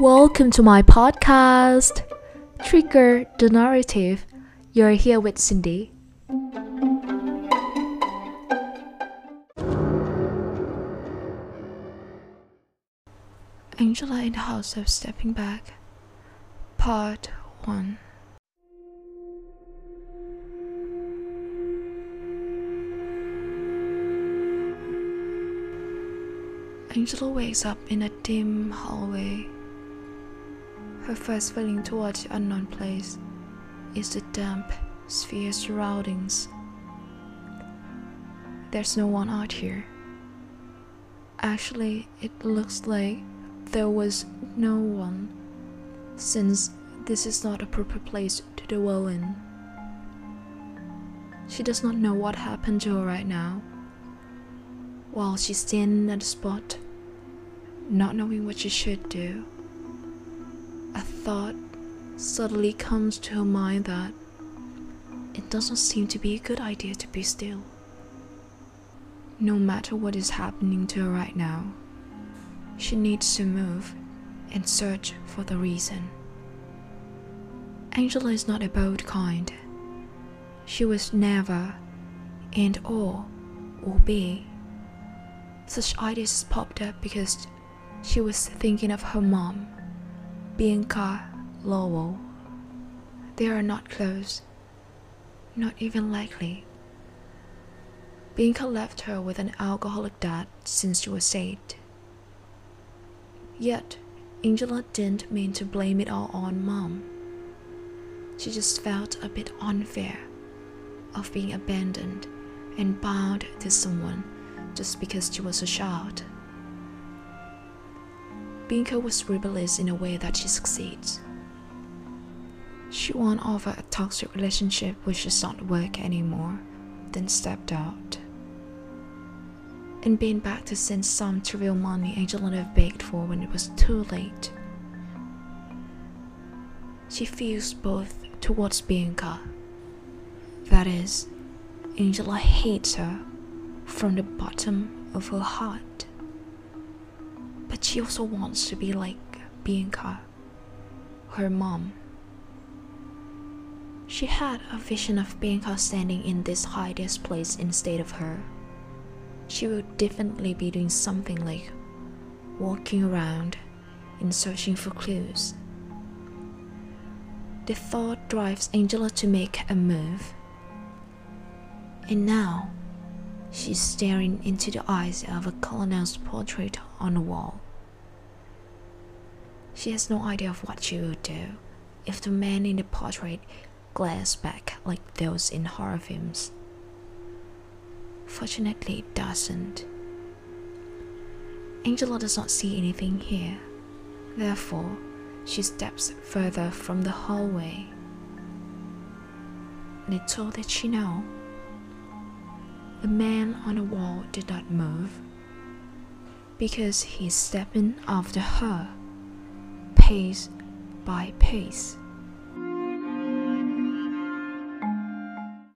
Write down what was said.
Welcome to my podcast, Trigger the Narrative. You're here with Cindi. Angela in the House of Stepping Back, Part 1. Angela wakes up in a dim hallway. Her first feeling towards the unknown place is the damp sphere surroundings. There's no one out here. Actually, it looks like there was no one, since this is not a proper place to dwell in. She does not know what happened to her right now. While she's standing at the spot, not knowing what she should do, a thought suddenly comes to her mind that it doesn't seem to be a good idea to be still. No matter what is happening to her right now, she needs to move and search for the reason. Angela is not a bold kind. She was never and or will be. Such ideas popped up because she was thinking of her mom, Bianca Lowell. They are not close, not even likely. Bianca left her with an alcoholic dad since she was eight. Yet, Angela didn't mean to blame it all on mom. She just felt a bit unfair of being abandoned and bound to someone just because she was a child. Bianca was rebellious in a way that she succeeds. She won over a toxic relationship which does not work anymore, then stepped out. And being back to send some trivial money Angela have begged for when it was too late. She feels both towards Bianca. That is, Angela hates her from the bottom of her heart. But she also wants to be like Bianca, her mom. She had a vision of Bianca standing in this highest place instead of her. She would definitely be doing something like walking around and searching for clues. The thought drives Angela to make a move. And now, she's staring into the eyes of a colonel's portrait on the wall. She has no idea of what she would do if the man in the portrait glares back like those in horror films. Fortunately, it doesn't. Angela does not see anything here. Therefore, she steps further from the hallway. Little did she know, the man on the wall did not move because he's stepping after her, pace by pace.